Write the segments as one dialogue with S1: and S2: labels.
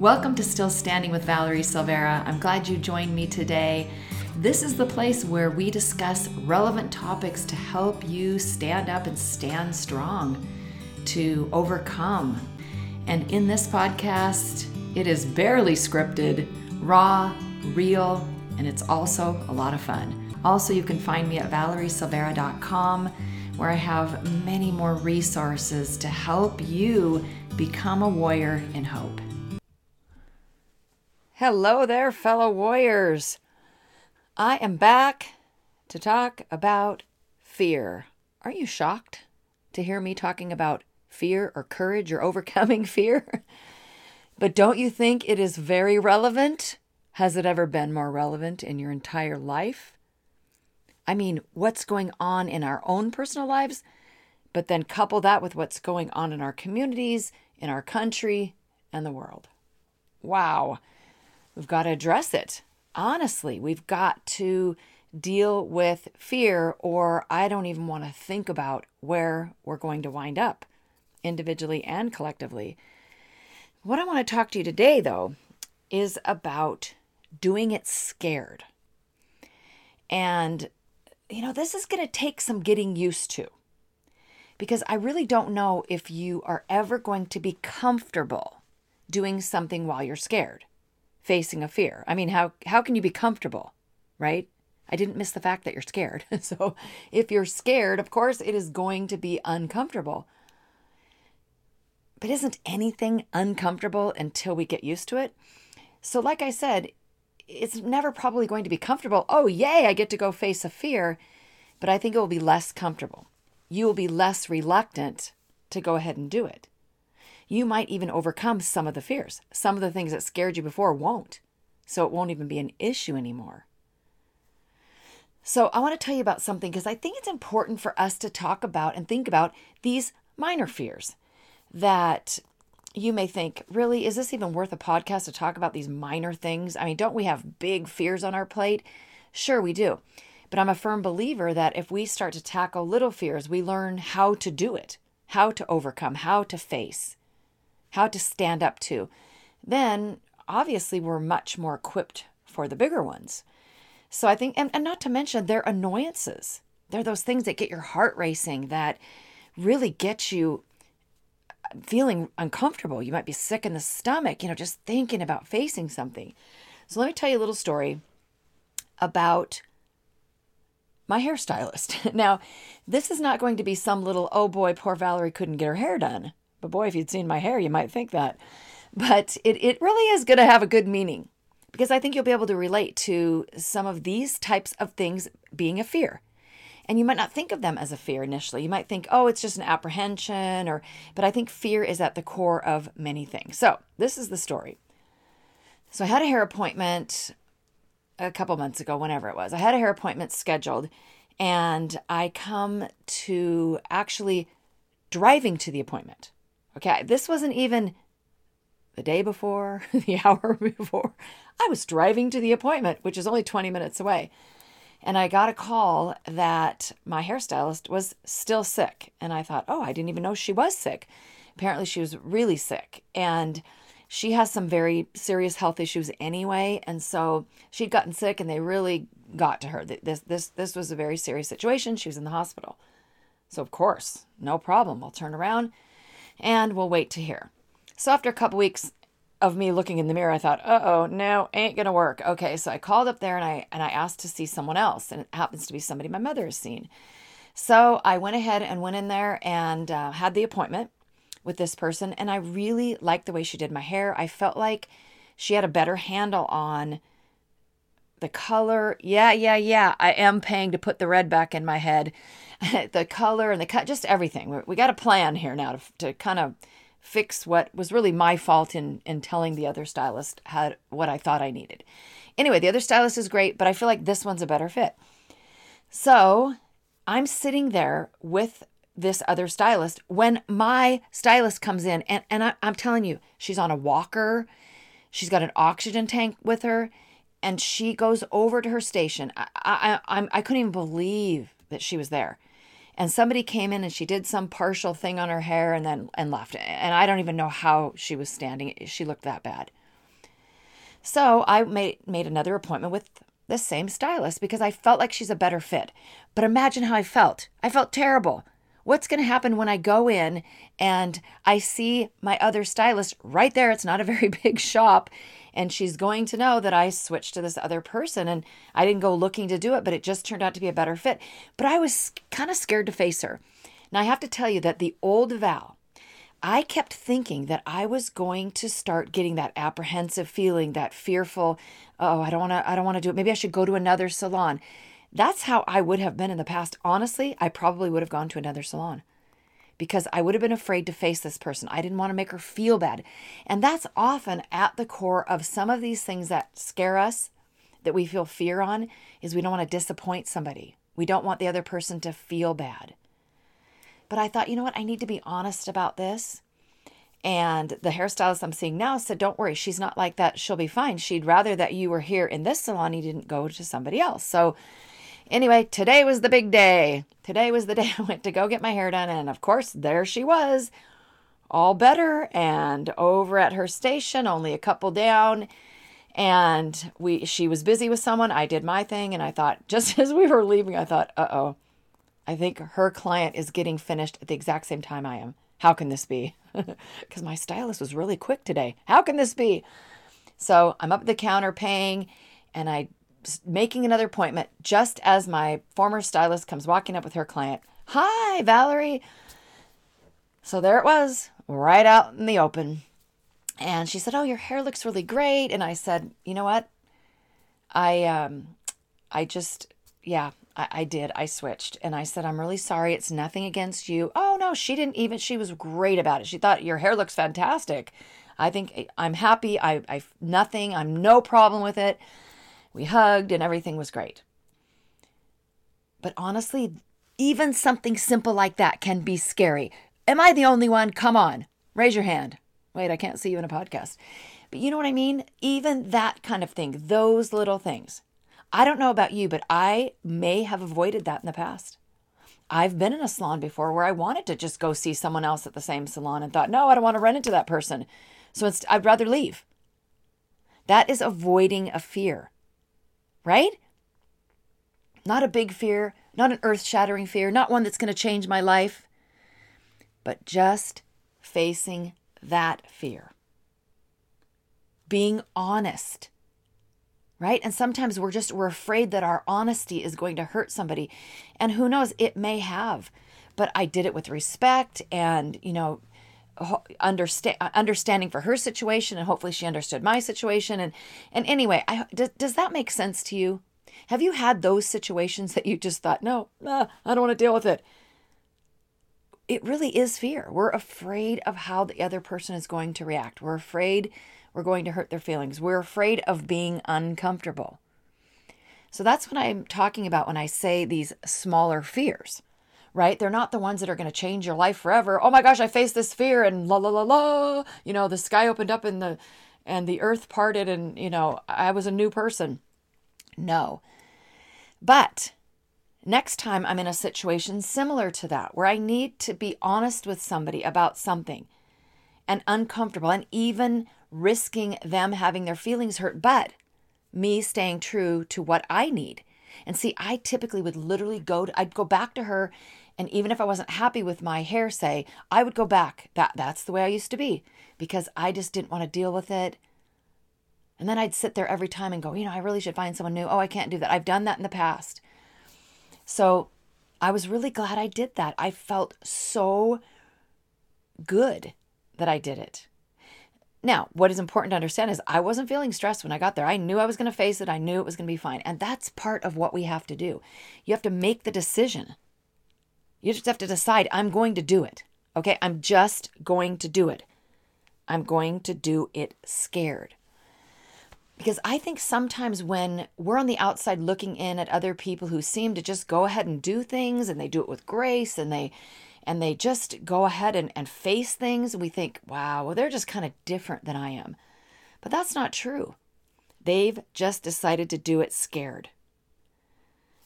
S1: Welcome to Still Standing with Valerie Silvera. I'm glad you joined me today. This is the place where we discuss relevant topics to help you stand up and stand strong, to overcome. And in this podcast, it is barely scripted, raw, real, and it's also a lot of fun. Also, you can find me at valeriesilvera.com where I have many more resources to help you become a warrior in hope. Hello there, fellow warriors. I am back to talk about fear. Are you shocked to hear me talking about fear or courage or overcoming fear? but don't you think it is very relevant? Has it ever been more relevant in your entire life? I mean, what's going on in our own personal lives, but then couple that with what's going on in our communities, in our country, and the world. Wow. We've got to address it. Honestly, we've got to deal with fear, or I don't even want to think about where we're going to wind up, individually and collectively. What I want to talk to you today, though, is about doing it scared. And, you know, this is going to take some getting used to because I really don't know if you are ever going to be comfortable doing something while you're scared facing a fear. I mean, how how can you be comfortable, right? I didn't miss the fact that you're scared. so, if you're scared, of course it is going to be uncomfortable. But isn't anything uncomfortable until we get used to it? So, like I said, it's never probably going to be comfortable. Oh, yay, I get to go face a fear. But I think it will be less comfortable. You will be less reluctant to go ahead and do it you might even overcome some of the fears. Some of the things that scared you before won't. So it won't even be an issue anymore. So I want to tell you about something because I think it's important for us to talk about and think about these minor fears that you may think, really, is this even worth a podcast to talk about these minor things? I mean, don't we have big fears on our plate? Sure, we do. But I'm a firm believer that if we start to tackle little fears, we learn how to do it, how to overcome, how to face how to stand up to, then obviously we're much more equipped for the bigger ones. So I think, and, and not to mention their annoyances. They're those things that get your heart racing, that really get you uh, feeling uncomfortable. You might be sick in the stomach, you know, just thinking about facing something. So let me tell you a little story about my hairstylist. now, this is not going to be some little, oh boy, poor Valerie couldn't get her hair done. But boy, if you'd seen my hair, you might think that. But it, it really is going to have a good meaning because I think you'll be able to relate to some of these types of things being a fear. And you might not think of them as a fear initially. You might think, oh, it's just an apprehension, or but I think fear is at the core of many things. So this is the story. So I had a hair appointment a couple months ago, whenever it was. I had a hair appointment scheduled, and I come to actually driving to the appointment. Okay, this wasn't even the day before, the hour before. I was driving to the appointment, which is only 20 minutes away. And I got a call that my hairstylist was still sick. And I thought, oh, I didn't even know she was sick. Apparently, she was really sick. And she has some very serious health issues anyway. And so she'd gotten sick and they really got to her. This, this, this was a very serious situation. She was in the hospital. So, of course, no problem. I'll turn around and we'll wait to hear. So after a couple weeks of me looking in the mirror, I thought, "Uh oh, no, ain't gonna work." Okay, so I called up there and I and I asked to see someone else, and it happens to be somebody my mother has seen. So I went ahead and went in there and uh, had the appointment with this person, and I really liked the way she did my hair. I felt like she had a better handle on the color. Yeah, yeah, yeah. I am paying to put the red back in my head. the color and the cut, just everything. We, we got a plan here now to, to kind of fix what was really my fault in in telling the other stylist had what I thought I needed. Anyway, the other stylist is great, but I feel like this one's a better fit. So I'm sitting there with this other stylist when my stylist comes in, and, and I, I'm telling you, she's on a walker, she's got an oxygen tank with her, and she goes over to her station. I, I, I, I couldn't even believe that she was there and somebody came in and she did some partial thing on her hair and then and left and i don't even know how she was standing she looked that bad So I made made another appointment with the same stylist because I felt like she's a better fit. But imagine how I felt. I felt terrible. What's going to happen when I go in and I see my other stylist right there? It's not a very big shop. And she's going to know that I switched to this other person and I didn't go looking to do it, but it just turned out to be a better fit. But I was kind of scared to face her. Now, I have to tell you that the old Val, I kept thinking that I was going to start getting that apprehensive feeling, that fearful, oh, I don't want to I don't want to do it. Maybe I should go to another salon. That's how I would have been in the past. Honestly, I probably would have gone to another salon because I would have been afraid to face this person. I didn't want to make her feel bad. And that's often at the core of some of these things that scare us, that we feel fear on, is we don't want to disappoint somebody. We don't want the other person to feel bad. But I thought, you know what? I need to be honest about this. And the hairstylist I'm seeing now said, Don't worry, she's not like that. She'll be fine. She'd rather that you were here in this salon. You didn't go to somebody else. So, anyway, today was the big day. Today was the day I went to go get my hair done. And of course, there she was, all better and over at her station, only a couple down. And we she was busy with someone. I did my thing. And I thought, just as we were leaving, I thought, uh oh, I think her client is getting finished at the exact same time I am. How can this be? Because my stylist was really quick today. How can this be? So I'm up at the counter paying, and I making another appointment just as my former stylist comes walking up with her client. Hi, Valerie. So there it was, right out in the open. And she said, "Oh, your hair looks really great." And I said, "You know what? I um I just yeah, I, I did. I switched and I said, I'm really sorry. It's nothing against you. Oh, no, she didn't even, she was great about it. She thought your hair looks fantastic. I think eh, I'm happy. I, I, nothing, I'm no problem with it. We hugged and everything was great. But honestly, even something simple like that can be scary. Am I the only one? Come on, raise your hand. Wait, I can't see you in a podcast. But you know what I mean? Even that kind of thing, those little things. I don't know about you, but I may have avoided that in the past. I've been in a salon before where I wanted to just go see someone else at the same salon and thought, no, I don't want to run into that person. So I'd rather leave. That is avoiding a fear, right? Not a big fear, not an earth shattering fear, not one that's going to change my life, but just facing that fear. Being honest right and sometimes we're just we're afraid that our honesty is going to hurt somebody and who knows it may have but i did it with respect and you know understand understanding for her situation and hopefully she understood my situation and and anyway I, does, does that make sense to you? Have you had those situations that you just thought no uh, i don't want to deal with it. It really is fear. We're afraid of how the other person is going to react. We're afraid we're going to hurt their feelings. We're afraid of being uncomfortable. So that's what I'm talking about when I say these smaller fears, right? They're not the ones that are going to change your life forever. Oh my gosh, I faced this fear and la la la la, you know, the sky opened up and the and the earth parted and, you know, I was a new person. No. But next time I'm in a situation similar to that where I need to be honest with somebody about something and uncomfortable and even risking them having their feelings hurt, but me staying true to what I need. And see, I typically would literally go to, I'd go back to her and even if I wasn't happy with my hair say, I would go back. That that's the way I used to be because I just didn't want to deal with it. And then I'd sit there every time and go, you know, I really should find someone new. Oh, I can't do that. I've done that in the past. So, I was really glad I did that. I felt so good that I did it. Now, what is important to understand is I wasn't feeling stressed when I got there. I knew I was going to face it. I knew it was going to be fine. And that's part of what we have to do. You have to make the decision. You just have to decide, I'm going to do it. Okay. I'm just going to do it. I'm going to do it scared. Because I think sometimes when we're on the outside looking in at other people who seem to just go ahead and do things and they do it with grace and they, and they just go ahead and, and face things, we think, wow, well, they're just kind of different than I am. But that's not true. They've just decided to do it scared.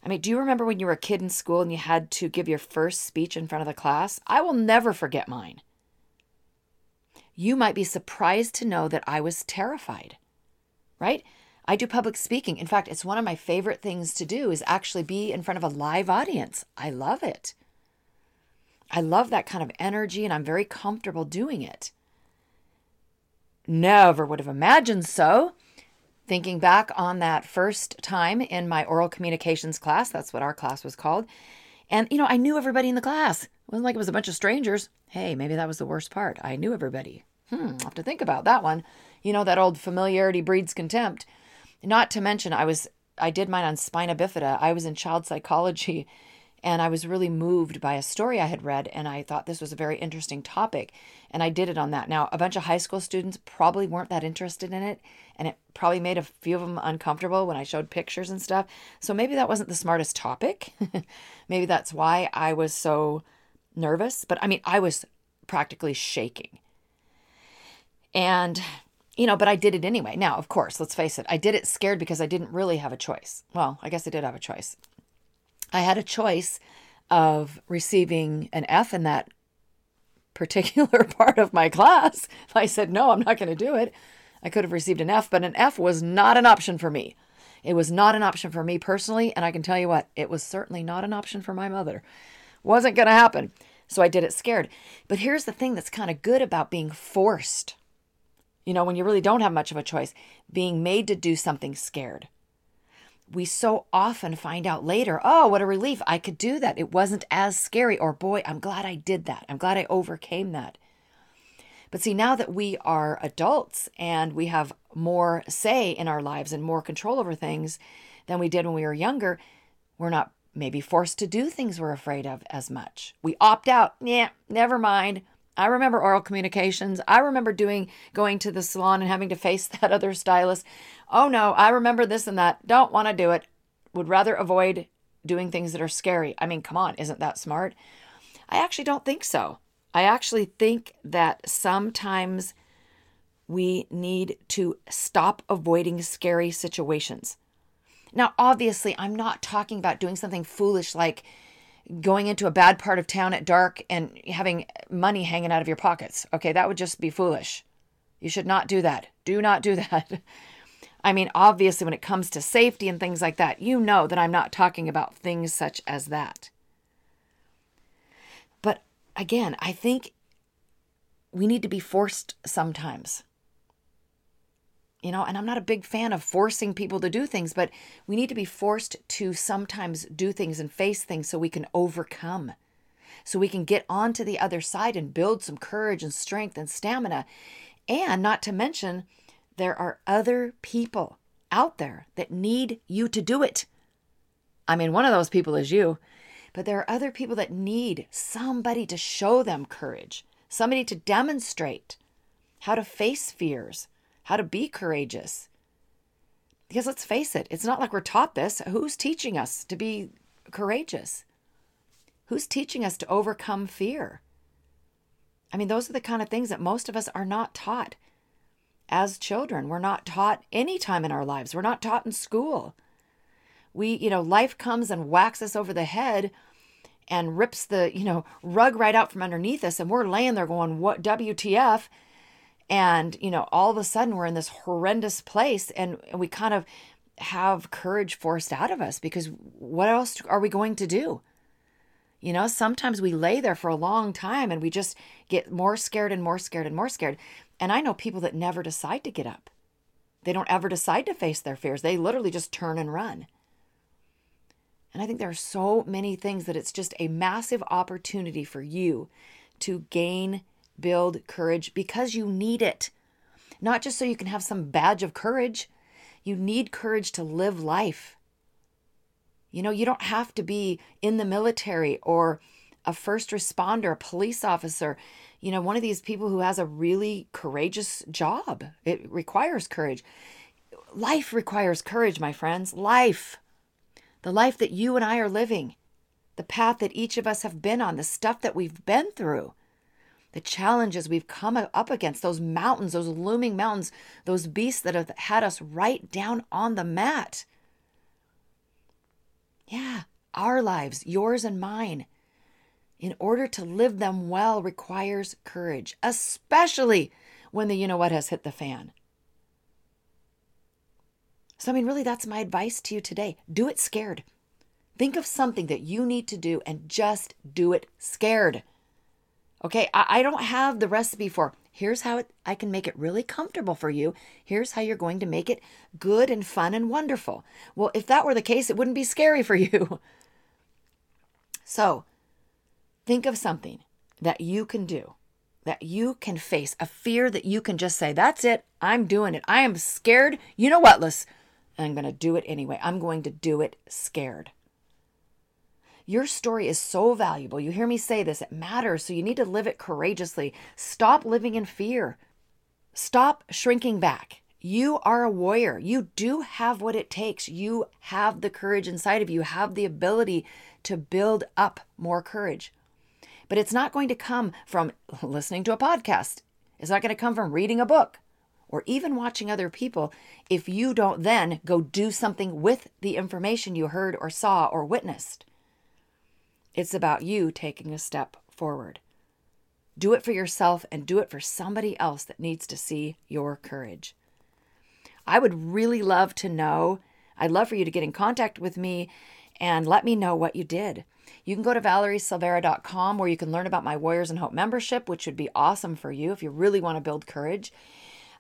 S1: I mean, do you remember when you were a kid in school and you had to give your first speech in front of the class? I will never forget mine. You might be surprised to know that I was terrified. right? I do public speaking. In fact, it's one of my favorite things to do is actually be in front of a live audience. I love it. I love that kind of energy and I'm very comfortable doing it. Never would have imagined so. Thinking back on that first time in my oral communications class, that's what our class was called. And, you know, I knew everybody in the class. It wasn't like it was a bunch of strangers. Hey, maybe that was the worst part. I knew everybody. Hmm, I'll have to think about that one. You know, that old familiarity breeds contempt. Not to mention, I was I did mine on spina bifida. I was in child psychology and I was really moved by a story I had read and I thought this was a very interesting topic and I did it on that. Now, a bunch of high school students probably weren't that interested in it and it probably made a few of them uncomfortable when I showed pictures and stuff. So maybe that wasn't the smartest topic. maybe that's why I was so nervous, but I mean, I was practically shaking. And you know, but I did it anyway. Now, of course, let's face it, I did it scared because I didn't really have a choice. Well, I guess I did have a choice. I had a choice of receiving an F in that particular part of my class. I said, no, I'm not going to do it. I could have received an F, but an F was not an option for me. It was not an option for me personally. And I can tell you what, it was certainly not an option for my mother. Wasn't going to happen. So I did it scared. But here's the thing that's kind of good about being forced you know, when you really don't have much of a choice, being made to do something scared. We so often find out later, oh, what a relief. I could do that. It wasn't as scary. Or, boy, I'm glad I did that. I'm glad I overcame that. But see, now that we are adults and we have more say in our lives and more control over things than we did when we were younger, we're not maybe forced to do things we're afraid of as much. We opt out. Yeah, never mind. I remember oral communications. I remember doing going to the salon and having to face that other stylist. Oh no, I remember this and that. Don't want to do it. Would rather avoid doing things that are scary. I mean, come on, isn't that smart? I actually don't think so. I actually think that sometimes we need to stop avoiding scary situations. Now, obviously, I'm not talking about doing something foolish like going into a bad part of town at dark and having money hanging out of your pockets. Okay, that would just be foolish. You should not do that. Do not do that. I mean, obviously, when it comes to safety and things like that, you know that I'm not talking about things such as that. But again, I think we need to be forced sometimes you know, and I'm not a big fan of forcing people to do things, but we need to be forced to sometimes do things and face things so we can overcome, so we can get onto the other side and build some courage and strength and stamina. And not to mention, there are other people out there that need you to do it. I mean, one of those people is you, but there are other people that need somebody to show them courage, somebody to demonstrate how to face fears how to be courageous. Because let's face it, it's not like we're taught this. Who's teaching us to be courageous? Who's teaching us to overcome fear? I mean, those are the kind of things that most of us are not taught as children. We're not taught any time in our lives. We're not taught in school. We, you know, life comes and whacks us over the head and rips the, you know, rug right out from underneath us. And we're laying there going, what WTF? And, you know, all of a sudden we're in this horrendous place and we kind of have courage forced out of us because what else are we going to do? You know, sometimes we lay there for a long time and we just get more scared and more scared and more scared. And I know people that never decide to get up. They don't ever decide to face their fears. They literally just turn and run. And I think there are so many things that it's just a massive opportunity for you to gain build courage because you need it. Not just so you can have some badge of courage, you need courage to live life. You know, you don't have to be in the military or a first responder, a police officer, you know, one of these people who has a really courageous job. It requires courage. Life requires courage, my friends. Life. The life that you and I are living, the path that each of us have been on, the stuff that we've been through the challenges we've come up against, those mountains, those looming mountains, those beasts that have had us right down on the mat. Yeah, our lives, yours and mine, in order to live them well requires courage, especially when the you know what has hit the fan. So, I mean, really, that's my advice to you today. Do it scared. Think of something that you need to do and just do it scared. Okay, I, I don't have the recipe for here's how it, I can make it really comfortable for you. Here's how you're going to make it good and fun and wonderful. Well, if that were the case, it wouldn't be scary for you. so, think of something that you can do, that you can face, a fear that you can just say, That's it, I'm doing it. I am scared. You know what, Liz? I'm going to do it anyway. I'm going to do it scared. Your story is so valuable. You hear me say this, it matters. So you need to live it courageously. Stop living in fear. Stop shrinking back. You are a warrior. You do have what it takes. You have the courage inside of you, you have the ability to build up more courage. But it's not going to come from listening to a podcast. It's not going to come from reading a book or even watching other people if you don't then go do something with the information you heard or saw or witnessed. It's about you taking a step forward. Do it for yourself and do it for somebody else that needs to see your courage. I would really love to know. I'd love for you to get in contact with me and let me know what you did. You can go to valeriesilvera.com where you can learn about my Warriors in Hope membership, which would be awesome for you if you really want to build courage.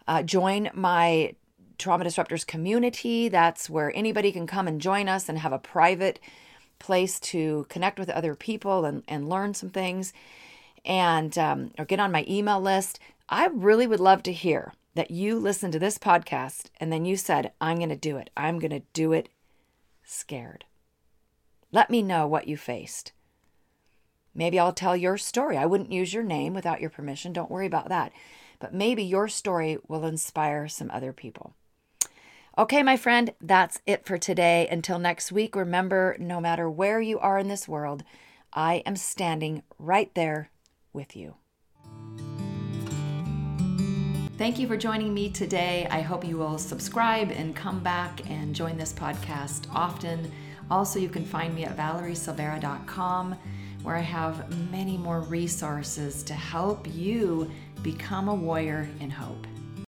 S1: Uh, join my Trauma Disruptors community. That's where anybody can come and join us and have a private place to connect with other people and, and learn some things and um, or get on my email list. I really would love to hear that you listened to this podcast and then you said, I'm going to do it. I'm going to do it scared. Let me know what you faced. Maybe I'll tell your story. I wouldn't use your name without your permission. Don't worry about that. But maybe your story will inspire some other people. Okay, my friend, that's it for today. Until next week, remember no matter where you are in this world, I am standing right there with you. Thank you for joining me today. I hope you will subscribe and come back and join this podcast often. Also, you can find me at valeriesilvera.com where I have many more resources to help you become a warrior in hope.